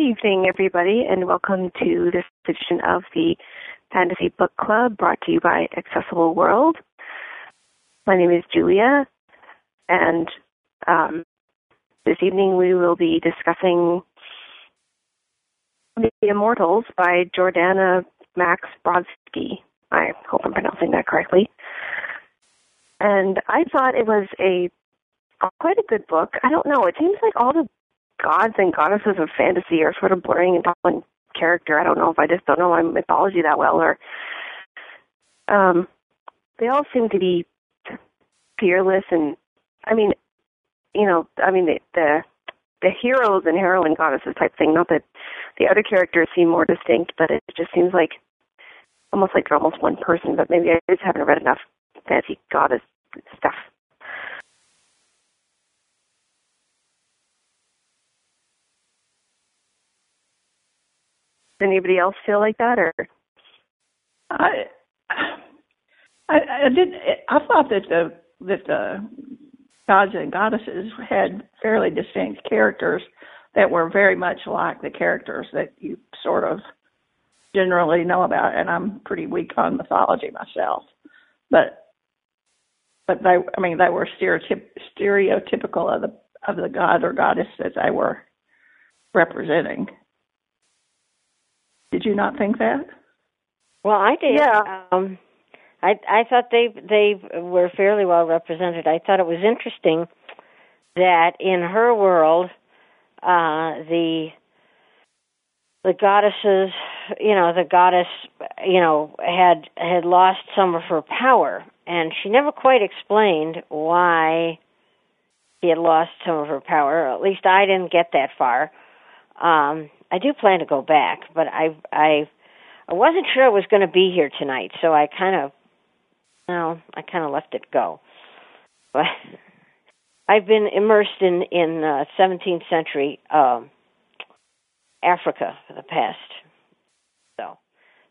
good evening, everybody, and welcome to this edition of the Fantasy Book Club brought to you by Accessible World. My name is Julia, and um, this evening we will be discussing The Immortals by Jordanna Max Brodsky. I hope I'm pronouncing that correctly. And I thought it was a quite a good book. I don't know. It seems like all the gods and goddesses of fantasy are sort of blurring into one character. I don't know if I just don't know my mythology that well, or um, they all seem to be fearless and I mean, you know, I mean the the, the heroes and heroine goddesses type thing. Not that the other characters seem more distinct, but it just seems like almost like they're almost one person. But maybe I just haven't read enough fancy goddess stuff. Does anybody else feel like that, or? I, I, I did. I thought that the that the gods and goddesses had fairly distinct characters that were very much like the characters that you sort of generally know about. And I'm pretty weak on mythology myself, but but they, I mean, they were stereotyp- stereotypical of the of the god or goddess that they were representing. Did you not think that? Well, I did. Yeah. Um, I I thought they they were fairly well represented. I thought it was interesting that in her world, uh, the the goddesses, you know, the goddess, you know, had had lost some of her power, and she never quite explained why she had lost some of her power. At least I didn't get that far. Um, I do plan to go back, but I I I wasn't sure I was going to be here tonight, so I kind of no, I kind of left it go. But I've been immersed in in uh, 17th century um, Africa for the past. So,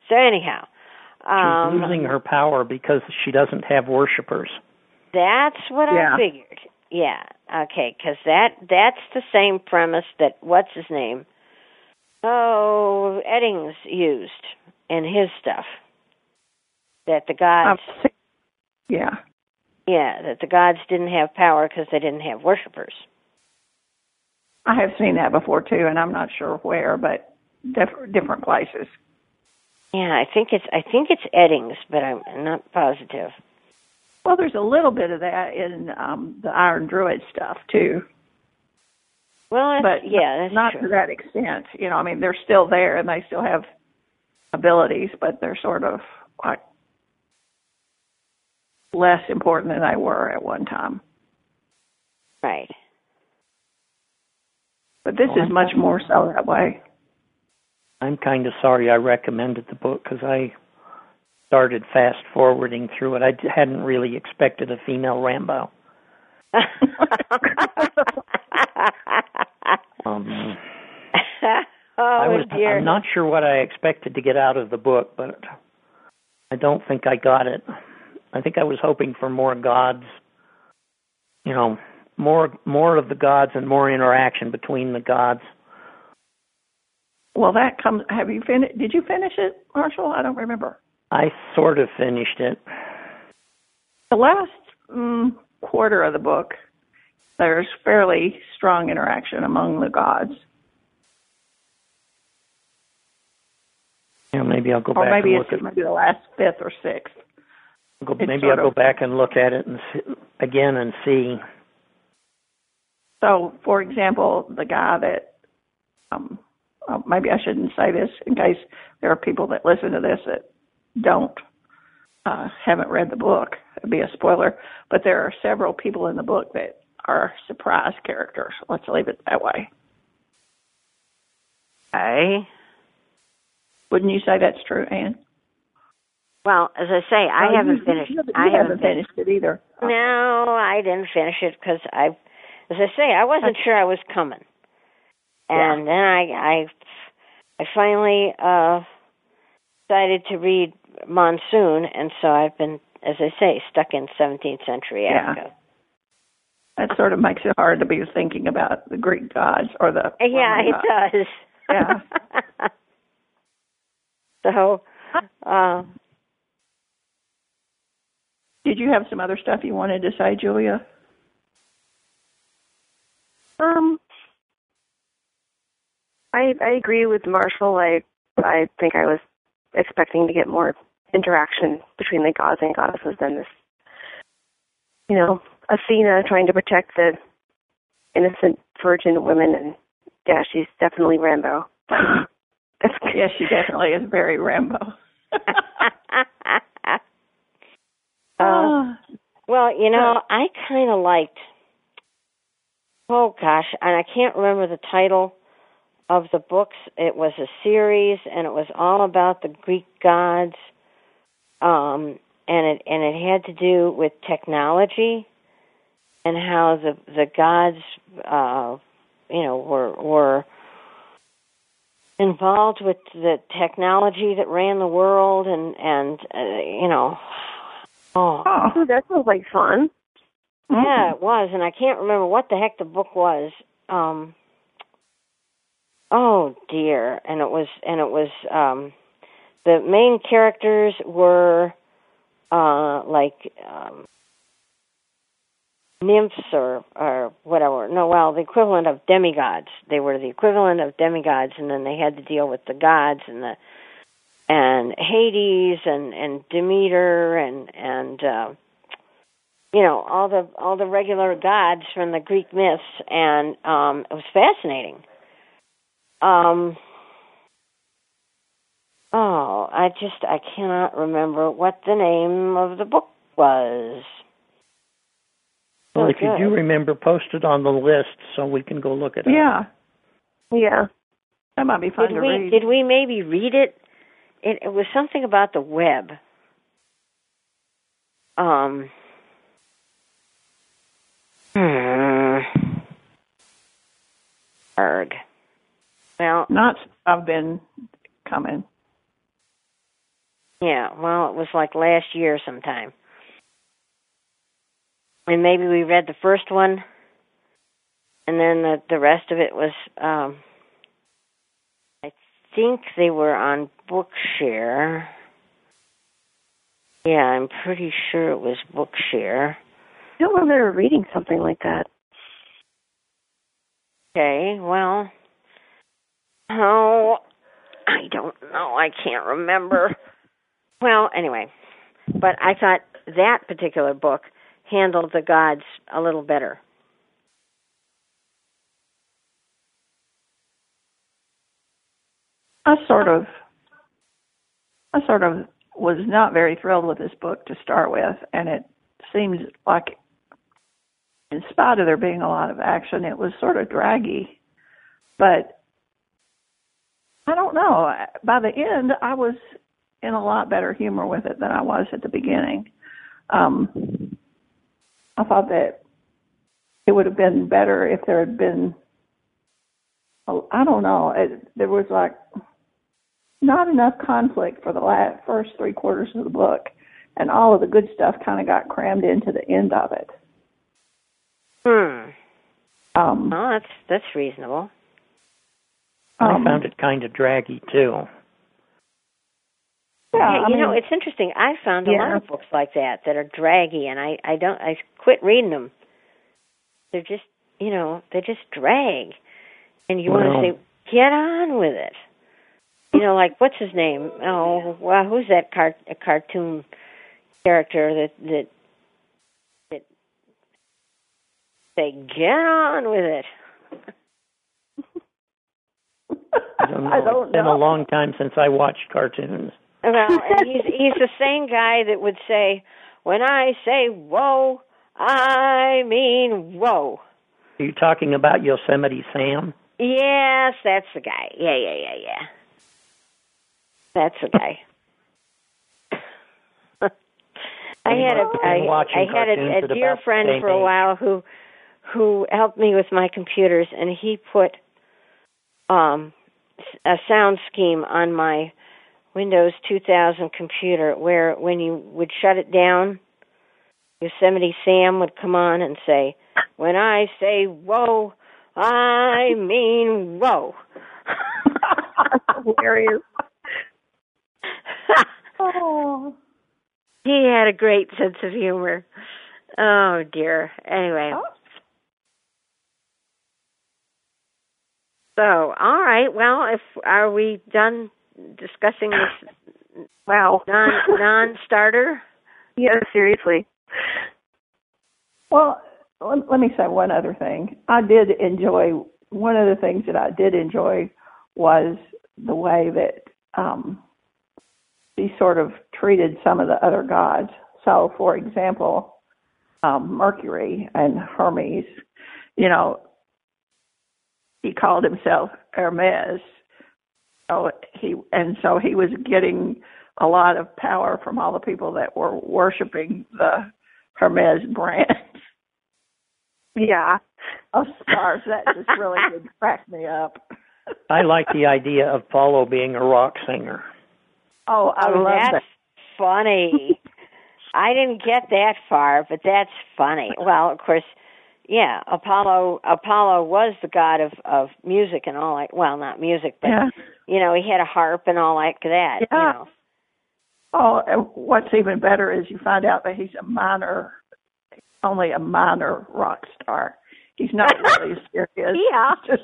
so anyhow, um, she's losing her power because she doesn't have worshippers. That's what Yeah. I figured. Yeah. Okay, because that that's the same premise that what's his name? Oh, Eddings used in his stuff. That the gods, Um, yeah. yeah, that the gods didn't have power because they didn't have worshippers. I have seen that before too, and I'm not sure where, but diff- different places. Yeah, I think it's I think it's Eddings, but I'm not positive. Well, there's a little bit of that in um, the Iron Druid stuff too, Well, but yeah, that's not true. to that extent. You know, I mean, they're still there and they still have abilities, but they're sort of like less important than they were at one time. Right. But this Oh, is much more so that way. I'm kind of sorry I recommended the book because I started fast forwarding through it. I hadn't really expected a female Rambo. Um, oh I was, dear. I'm not sure what I expected to get out of the book, but I don't think I got it. I think I was hoping for more gods, you know, more more of the gods and more interaction between the gods. Well, that comes. Have you finished? Did you finish it, Marshall? I don't remember. I sort of finished it. The last mm, quarter of the book, there's fairly strong interaction among the gods, Yeah, maybe I'll go or back maybe and it's at maybe the last fifth or sixth. Go, maybe I'll go back and look at it and see, again and see. So, for example, the guy that, um, uh, maybe I shouldn't say this in case there are people that listen to this that don't, uh, haven't read the book. It'd be a spoiler, but there are several people in the book that are surprise characters. Let's leave it that way. okay. Wouldn't you say that's true, Anne? Well, as I say, I Oh, haven't you- finished. You, I haven't finished it either. No, I didn't finish it because I, as I say, I wasn't sure I was coming, and then I, I, I finally uh decided to read Monsoon, and so I've been, as I say, stuck in 17th century Yeah. Africa. That sort of makes it hard to be thinking about the Greek gods or the Yeah, Roman it gods. does. Yeah. so, uh, did you have some other stuff you wanted to say, Julia? Um, I I agree with Marshall. I I think I was expecting to get more interaction between the gods and goddesses than this. You know, Athena trying to protect the innocent virgin women, and yeah, she's definitely Rambo. yeah, she definitely is very Rambo. uh, well, you know, I kind of liked. Oh gosh, and I can't remember the title of the books. It was a series, and it was all about the Greek gods, um, and it and it had to do with technology and how the the gods, uh, you know, were were involved with the technology that ran the world, and and uh, you know, oh, oh, that sounds like fun. Yeah, it was, and I can't remember what the heck the book was. Um Oh dear, and it was and it was um the main characters were uh like um nymphs or or whatever. No, well, the equivalent of demigods. They were the equivalent of demigods and then they had to deal with the gods and the and Hades and and Demeter and and uh you know all the all the regular gods from the Greek myths, and um, it was fascinating. Um, oh, I just I cannot remember what the name of the book was. Well, Oh, if you do remember, post it on the list so we can go look at it. Yeah, Yeah. that might be fun Did to we read. did we maybe read it? It it was something about the web. Um. Hmm. Erg. Well, Not I've been coming. yeah. Well, it was like last year sometime, and maybe we read the first one, and then the the rest of it was. um I think they were on Bookshare. Yeah, I'm pretty sure it was Bookshare. I don't remember reading something like that. Okay, well, oh, I don't know. I can't remember. Well, anyway, but I thought that particular book handled the gods a little better. I sort of, I sort of was not very thrilled with this book to start with, and it seemed like, in spite of there being a lot of action, it was sort of draggy. But I don't know. By the end, I was in a lot better humor with it than I was at the beginning. Um, I thought that it would have been better if there had been. I don't know. It, there was like not enough conflict for the last first three quarters of the book, and all of the good stuff kind of got crammed into the end of it. Hmm. Um, Well, that's that's reasonable. I um, found it kind of draggy too. Yeah, Yeah, you know, it's interesting. I found a Yeah. lot of books like that that are draggy, and I I don't I quit reading them. They're just you know they just drag, and you want to say get on with it. You know, like what's his name? Oh, well, who's that cart a cartoon character that that that say get on with it? I don't know. I don't it's been a long time since I watched cartoons. Well, and he's he's the same guy that would say, "When I say whoa, I mean whoa." Are you talking about Yosemite Sam? Yes, that's the guy. Yeah, yeah, yeah, yeah. That's the guy. I had a Anyone I, been watching I had a, a dear friend for a age? while who who helped me with my computers, and he put um a sound scheme on my Windows 2000 computer where when you would shut it down, Yosemite Sam would come on and say, "When I say whoa, I mean whoa." hilarious. oh. He had a great sense of humor. Oh dear. Anyway. Oh. So, all right. Well, if are we done discussing this Wow. non non-starter? yeah, seriously. Well, let, let me say one other thing. I did enjoy one of the things that I did enjoy was the way that um, he sort of treated some of the other gods. So, for example, um, Mercury and Hermes, you know, he called himself Hermes. So he and so he was getting a lot of power from all the people that were worshiping the Hermes brand Yeah. of stars. That just really did crack me up. I like the idea of Apollo being a rock singer. Oh, I oh, love that's that. funny. I didn't get that far, but that's funny. Well, of course, yeah, Apollo Apollo was the god of of music and all that. Well, not music, but Yeah. You know, he had a harp and all like that. Yeah. You know. Oh, and what's even better is you find out that he's a minor, only a minor rock star. He's not really serious. Yeah. Just,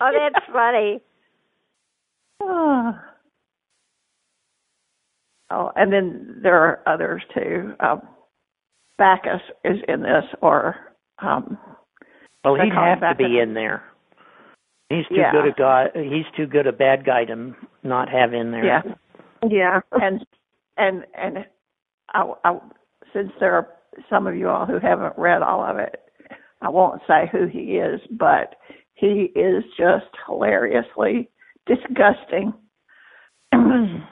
Oh, that's funny. Ah. Oh, and then there are others too. Um, Bacchus is in this, or um, Well, he'd call him have to be in- in there. He's too Yeah. good a guy. He's too good a bad guy to not have in there. yeah, Yeah. and and and I, I, since there are some of you all who haven't read all of it, I won't say who he is, but he is just hilariously disgusting and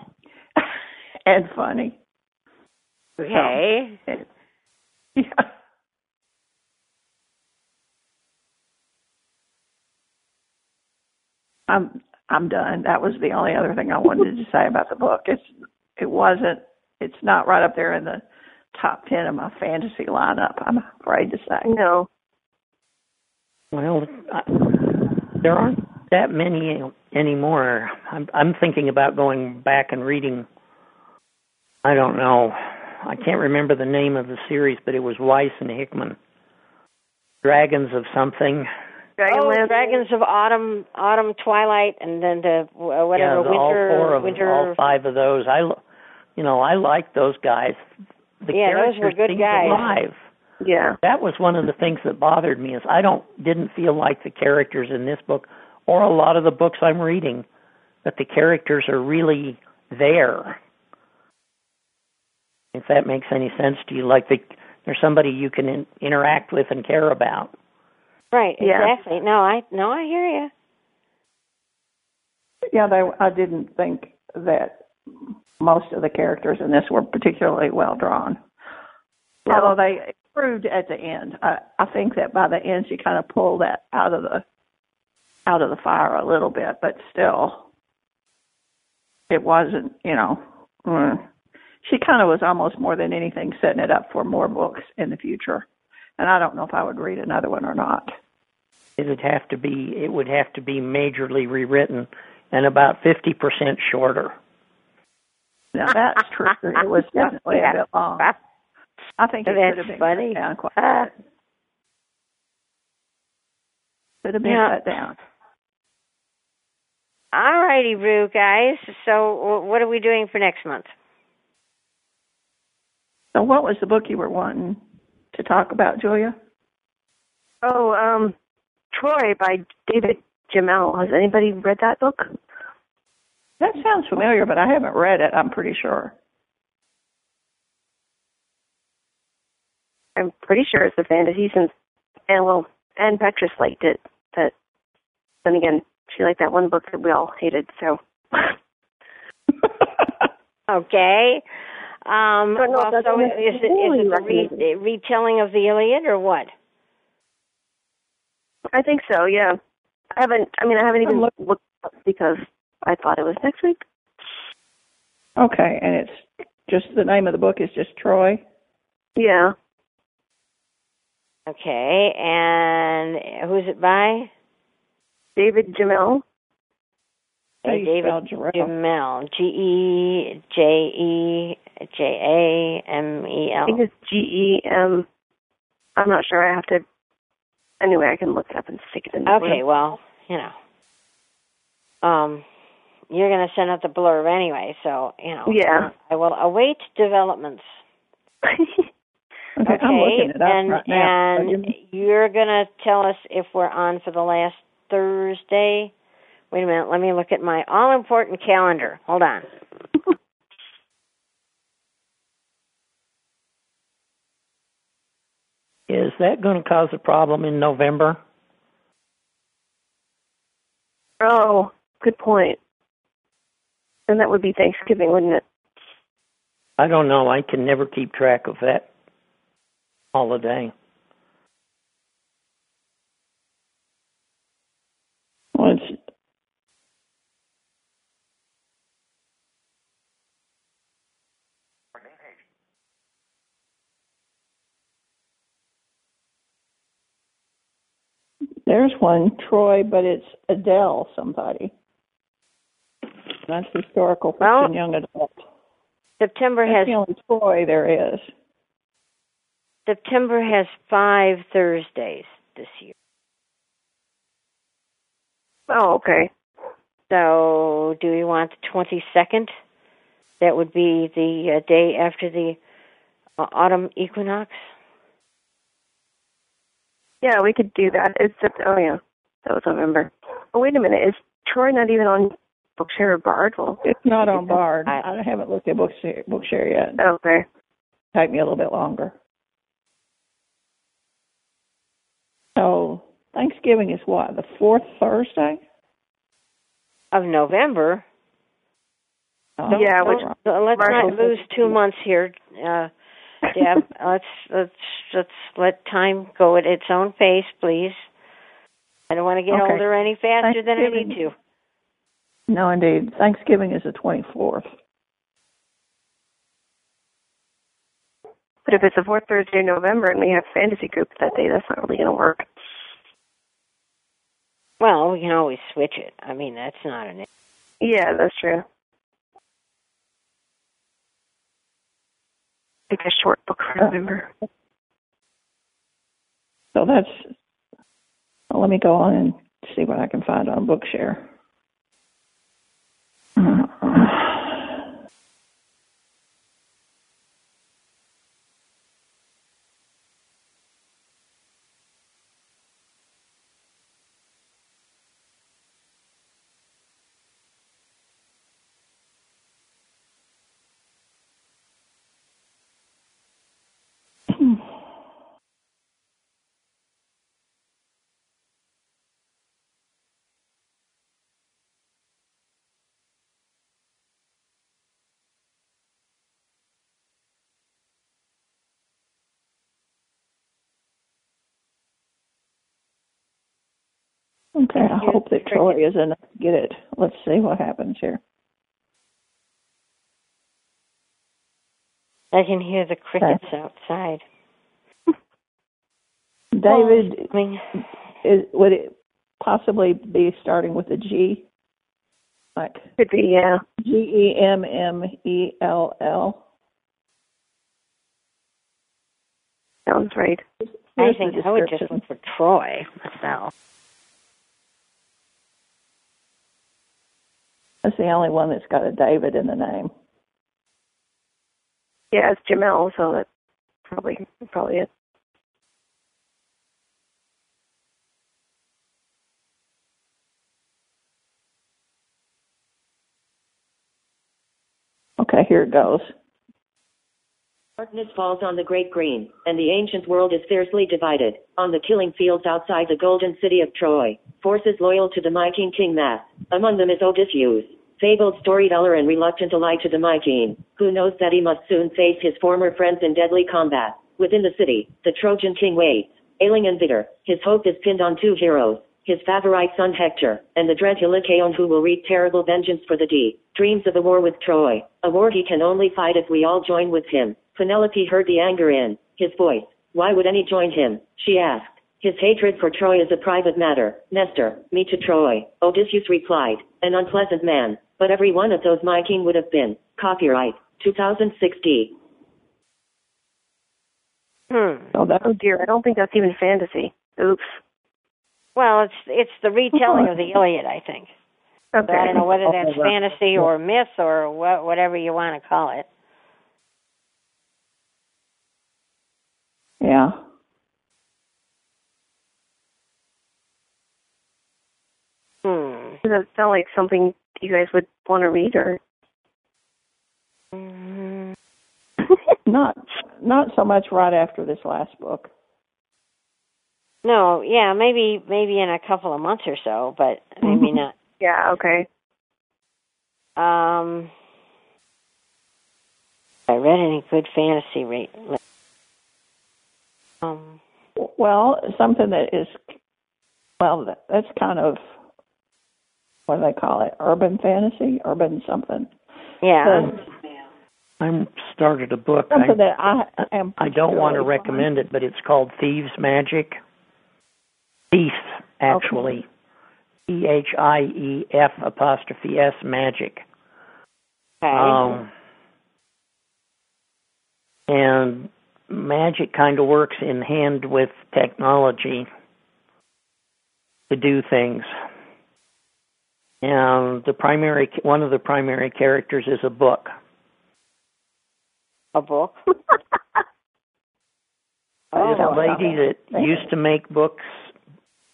funny. Okay. Yeah. I'm I'm done. That was the only other thing I wanted to say about the book. It's it wasn't it's not right up there in the top ten of my fantasy lineup, I'm afraid to say. No. Well, I, there aren't that many anymore. I'm I'm thinking about going back and reading. I don't know. I can't remember the name of the series, but it was Weiss and Hickman. Dragons of something. Oh, Dragonlance. Dragons of Autumn, Autumn, Twilight, and then the uh, whatever yeah, the- all winter, four of winter. them, all five of those. I, lo- you know, I like those guys. The Yeah, those characters were good seemed guys. alive. Yeah. That was one of the things that bothered me is I don't didn't feel like the characters in this book or a lot of the books I'm reading that the characters are really there. If that makes any sense to you, like the, there's somebody you can in, interact with and care about. Right, Yeah. exactly. No, I no, I hear you. Yeah, they I didn't think that most of the characters in this were particularly well drawn. Although they improved at the end. I, I think that by the end she kind of pulled that out of the out of the fire a little bit, but still it wasn't, you know, mm. she kind of was almost more than anything setting it up for more books in the future. And I don't know if I would read another one or not. It would have to be it would have to be majorly rewritten and about fifty percent shorter. Now that's true. It was definitely a bit long. I think it That's could have been funny. cut down quite a bit. Could have been Yeah. cut down. All righty, Rue, guys. So, what are we doing for next month? So what was the book you were wanting to talk about, Julia? Oh, um, Troy by David Gemmell. Has anybody read that book? That sounds familiar, but I haven't read it, I'm pretty sure. I'm pretty sure it's a fantasy since, and well, and Petrus liked it. But then again, she liked that one book that we all hated. So Okay. Um, Don't know that's is it, is it the re- recommended. retelling of the Iliad or what? I think so. Yeah, I haven't. I mean, I haven't even I'm looked because I thought it was next week. okay, and it's just the name of the book is just Troy. Yeah, Okay, and who's it by? David Gemmell. How do you David spell Jarrell? Gemmell. G E J E J A M E I think it's G E M. I'm not sure. I have to. Anyway, I can look it up and stick it in. The Okay, well, you know. Um you're gonna send out the blurb anyway, so you know. Yeah. I will await developments. Okay, I'm looking it up and right now. and you're gonna tell us if we're on for the last Thursday. Wait a minute, let me look at my all important calendar. Hold on. Is that going to cause a problem in November? oh, good point. Then that would be Thanksgiving, wouldn't it? I don't know. I can never keep track of that holiday. Well, it's, there's one, Troy, but it's Adele somebody. That's historical fiction Well, young adult. September That's has the only Troy there is. September has five Thursdays this year. Oh, okay. So, do we want the 22nd? That would be the uh, day after the uh, autumn equinox. Yeah, we could do that. It's just, oh yeah, that was November. Oh wait a minute, is Troy not even on Bookshare or Bard? Well, It's not on Bard. I- I haven't looked at Bookshare, Bookshare yet. okay. Take me a little bit longer. So Thanksgiving is what? The fourth Thursday? Of November. Oh, Yeah, which- so let's Marshall not lose two months here, uh, Deb. let's let's let's let time go at its own pace, please. I don't want to get Okay. older any faster than I need to. No, indeed. Thanksgiving is the 24th. But if it's the fourth Thursday in November and we have fantasy group that day, that's not really going to work. Well, we can always switch it. I mean, that's not an. Yeah, that's true. Like a short book for November. So that's. Well, let me go on and see what I can find on Bookshare. Uh-huh. I hope that Troy is enough to get it. Let's see what happens here. I can hear the crickets outside. David, I mean, is, would it possibly be starting with a G? Like Could be, yeah. G E M M E L L? Sounds right. I think I would just look for Troy myself. That's the only one that's got a David in the name. Yeah, it's Gemmell, so that's probably probably it. Okay, here it goes. Darkness falls on the great green, and the ancient world is fiercely divided. On the killing fields outside the golden city of Troy, forces loyal to the mighty King Math. Among them is Odysseus, fabled storyteller and reluctant ally to the Myking, who knows that he must soon face his former friends in deadly combat. Within the city, the Trojan king waits, ailing and bitter. His hope is pinned on two heroes, his favorite son Hector, and the dread Helicaon who will wreak terrible vengeance for the D. Dreams of a war with Troy, a war he can only fight if we all join with him. Penelope heard the anger in his voice. Why would any join him? She asked. His hatred for Troy is a private matter. Nestor, me to Troy, Odysseus replied, an unpleasant man, but every one of those my king would have been. Copyright, 2016. Hmm. So that Oh dear, I don't think that's even fantasy. Oops. Well, it's it's the retelling of the Iliad, I think. Okay. But I don't know whether Oh, that's right. fantasy or myth or wha- whatever you want to call it. yeah. Does that sound like something you guys would want to read, or? Not not so much right after this last book. No, yeah, maybe maybe in a couple of months or so, but maybe Mhm. not. yeah. Okay. Um, I read any good fantasy rate. Um, Well, something that is well, that's kind of what do they call it? Urban fantasy, urban something. yeah. So, I started a book. something I, that I am. I don't want to recommend it, but it's called Thieves Magic. Thief, actually. T H I E F apostrophe S Magic. Okay. Um, and magic kind of works in hand with technology to do things. And the primary, one of the primary characters is a book. a book. Oh, lady that used to make books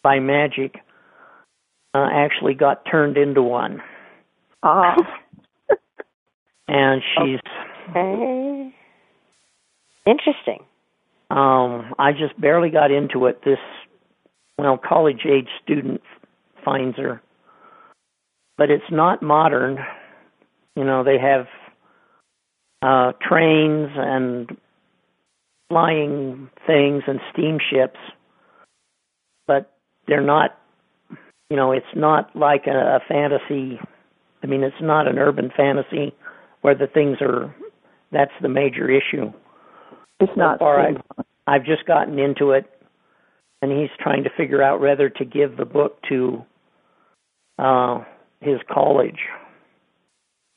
by magic uh, actually got turned into one, Ah, and she's. okay. Interesting. Um, I just barely got into it. This, well, college age student finds her, but it's not modern. You know, they have uh, trains and flying things and steamships, but they're not. You know, it's not like a, a fantasy. I mean, it's not an urban fantasy where the things are. That's the major issue. it's not. All right. steampunk. I've just gotten into it, and he's trying to figure out whether to give the book to uh, his college,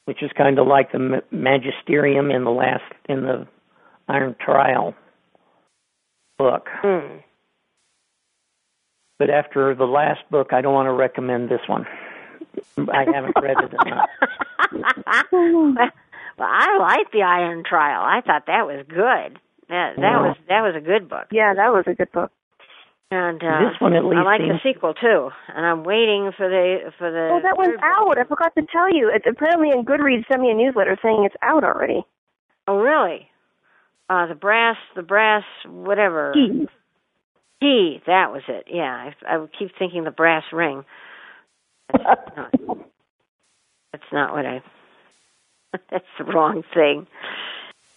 which is kind of like the ma- magisterium in the last in the Iron Trial book. Hmm. But after the last book, I don't want to recommend this one. I haven't read it enough. well, I like the Iron Trial. I thought that was good. That that Yeah. was that was a good book. Yeah, that was a good book. And uh, This one at least I like seems- the sequel too. And I'm waiting for the for the. Oh, that one's third book. out. I forgot to tell you. It, apparently, in Goodreads sent me a newsletter saying it's out already. Oh, really? Uh, the brass, the brass, whatever. Keys. Key, that was it. Yeah, I, I keep thinking the brass ring. That's not, that's not what I. That's the wrong thing.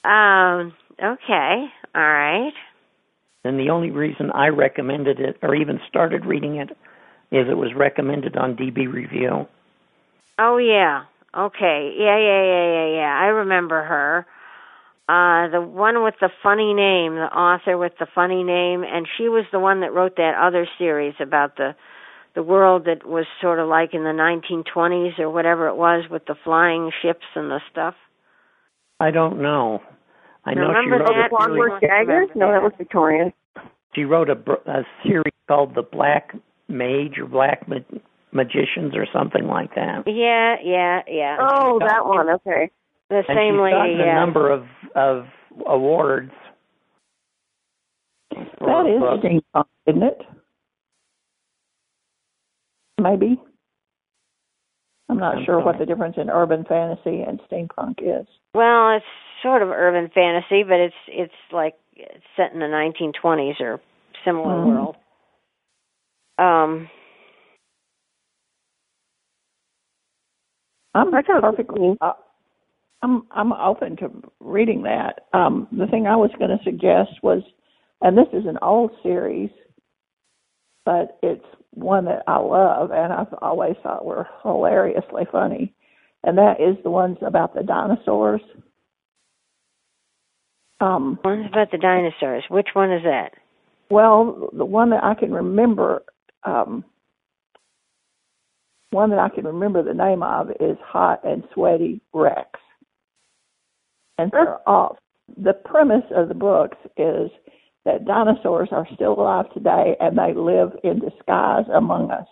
Um. Okay. All right. And the only reason I recommended it or even started reading it is it was recommended on DB Review. Oh yeah. Okay. Yeah. Yeah. Yeah. Yeah. Yeah. I remember her. Uh, the one with the funny name, the author with the funny name, and she was the one that wrote that other series about the the world that was sort of like in the 1920s or whatever it was with the flying ships and the stuff. I don't know. I know she Remember wrote that? a series, Clockwork Daggers? No, that was Victorian. she wrote a, a series called The Black Mage or Black Ma- Magicians or something like that. Yeah, yeah, yeah. Oh, that one. Okay. the and same she's lady. gotten a yeah. number of of awards. That is That her is book. steampunk, isn't it? Maybe. I'm not I'm sure what the difference in urban fantasy and steampunk is. Well, it's sort of urban fantasy, but it's it's like it's set in the 1920s or similar Mhm. world. Um, I'm That sounds perfectly. Uh, I'm I'm open to reading that. Um, the thing I was going to suggest was, and this is an old series, but it's one that I love, and I've always thought were hilariously funny, and that is the ones about the dinosaurs. Um, one's about the dinosaurs. Which one is that? Well, the one that I can remember, um, one that I can remember the name of is Hot and Sweaty Rex. And they're off. The premise of the books is that dinosaurs are still alive today and they live in disguise among us.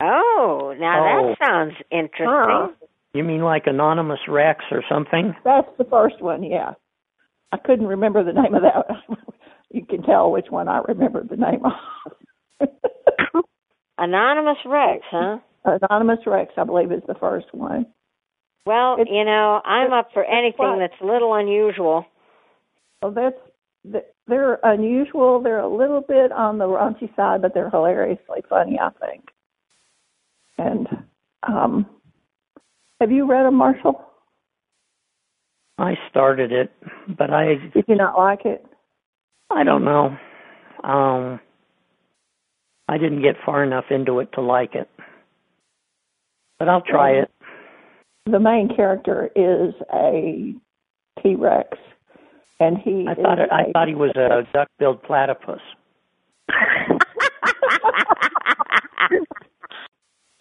Oh, now Oh. that sounds interesting. Huh. You mean like Anonymous Rex or something? That's the first one, yeah. I couldn't remember the name of that. you can tell which one I remembered the name of. Anonymous Rex, huh? Anonymous Rex, I believe, is the first one. Well, It's- you know, I'm up for anything that's a little unusual. Well, that's th- they're unusual. They're a little bit on the raunchy side, but they're hilariously funny, I think. And um, have you read them, Marshall? I started it, but I Did you not like it? I don't know. Um I didn't get far enough into it to like it. But I'll try it. The main character is a T Rex, and he. I thought is it, I a- thought he was a duck-billed platypus.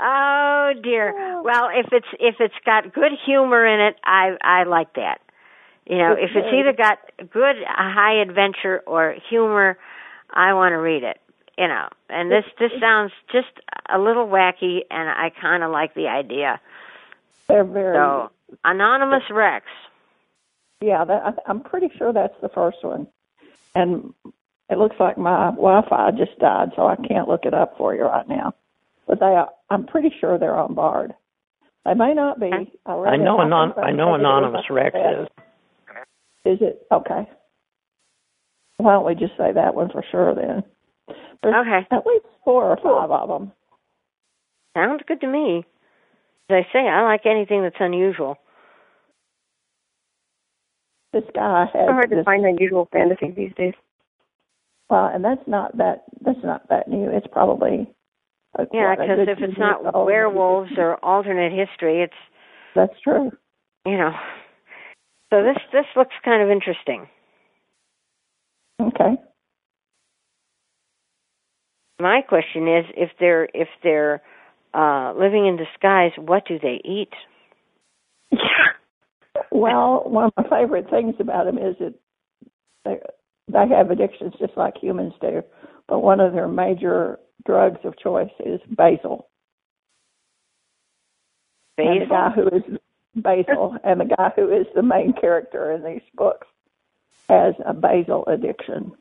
oh dear. Well, if it's if it's got good humor in it, I I like that. You know, if it's either got good high adventure or humor, I want to read it. You know, and this this sounds just a little wacky, and I kind of like the idea. They're very. So, Anonymous Rex. Yeah, that, I, I'm pretty sure that's the first one. And it looks like my Wi-Fi just died, so I can't look it up for you right now. But they, are, I'm pretty sure they're on Bard. They may not be. I, I know anon- I know they did it Anonymous like Rex that. is. Is it okay? Why don't we just say that one for sure then? There's Okay. at least four or five of them. Sounds good to me. As I say, I like anything that's unusual. This guy has It's hard to this, find unusual fantasy these days. well, and that's not that that's not that new. It's probably a, Yeah, because if it's not werewolves or alternate history, it's That's true. you know. So this this looks kind of interesting. Okay. My question is, if they're if they're uh, living in disguise, what do they eat? Well, one of my favorite things about them is that they they have addictions just like humans do, but one of their major drugs of choice is basil. And the guy Basil. who is basil, and the guy who is the main character in these books, has a basil addiction.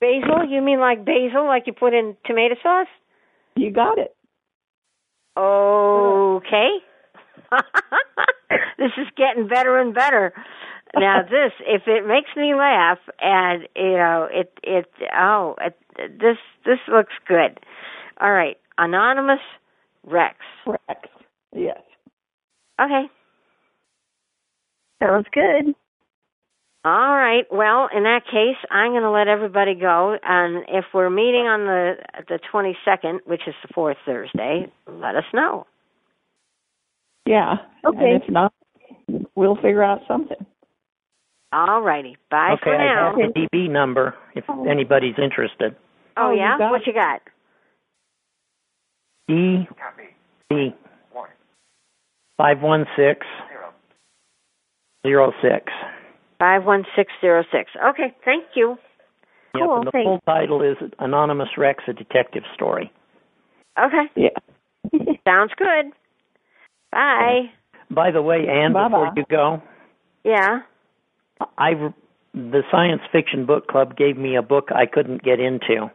Basil? You mean like basil, like you put in tomato sauce? You got it. Okay. this is getting better and better. Now this, if it makes me laugh, and you know, it it oh, it, this this looks good. All right, anonymous Rex. Rex. Yes. Okay. Sounds good. All right. Well, in that case, I'm going to let everybody go, and if we're meeting on the the 22nd, which is the fourth Thursday, let us know. Yeah. Okay. And if not, we'll figure out something. All righty. Bye okay, for I now. have the DB number if oh. anybody's interested. Oh, Oh, yeah. got What it. you got? E B five one six zero six. Five one six zero six. Okay, thank you. Yep, Cool, and the thanks. full title is Anonymous Rex, a detective story. Okay, Yeah. sounds good. Bye. By the way, Anne, Bye-bye. before you go, Yeah. I the Science Fiction Book Club gave me a book I couldn't get into.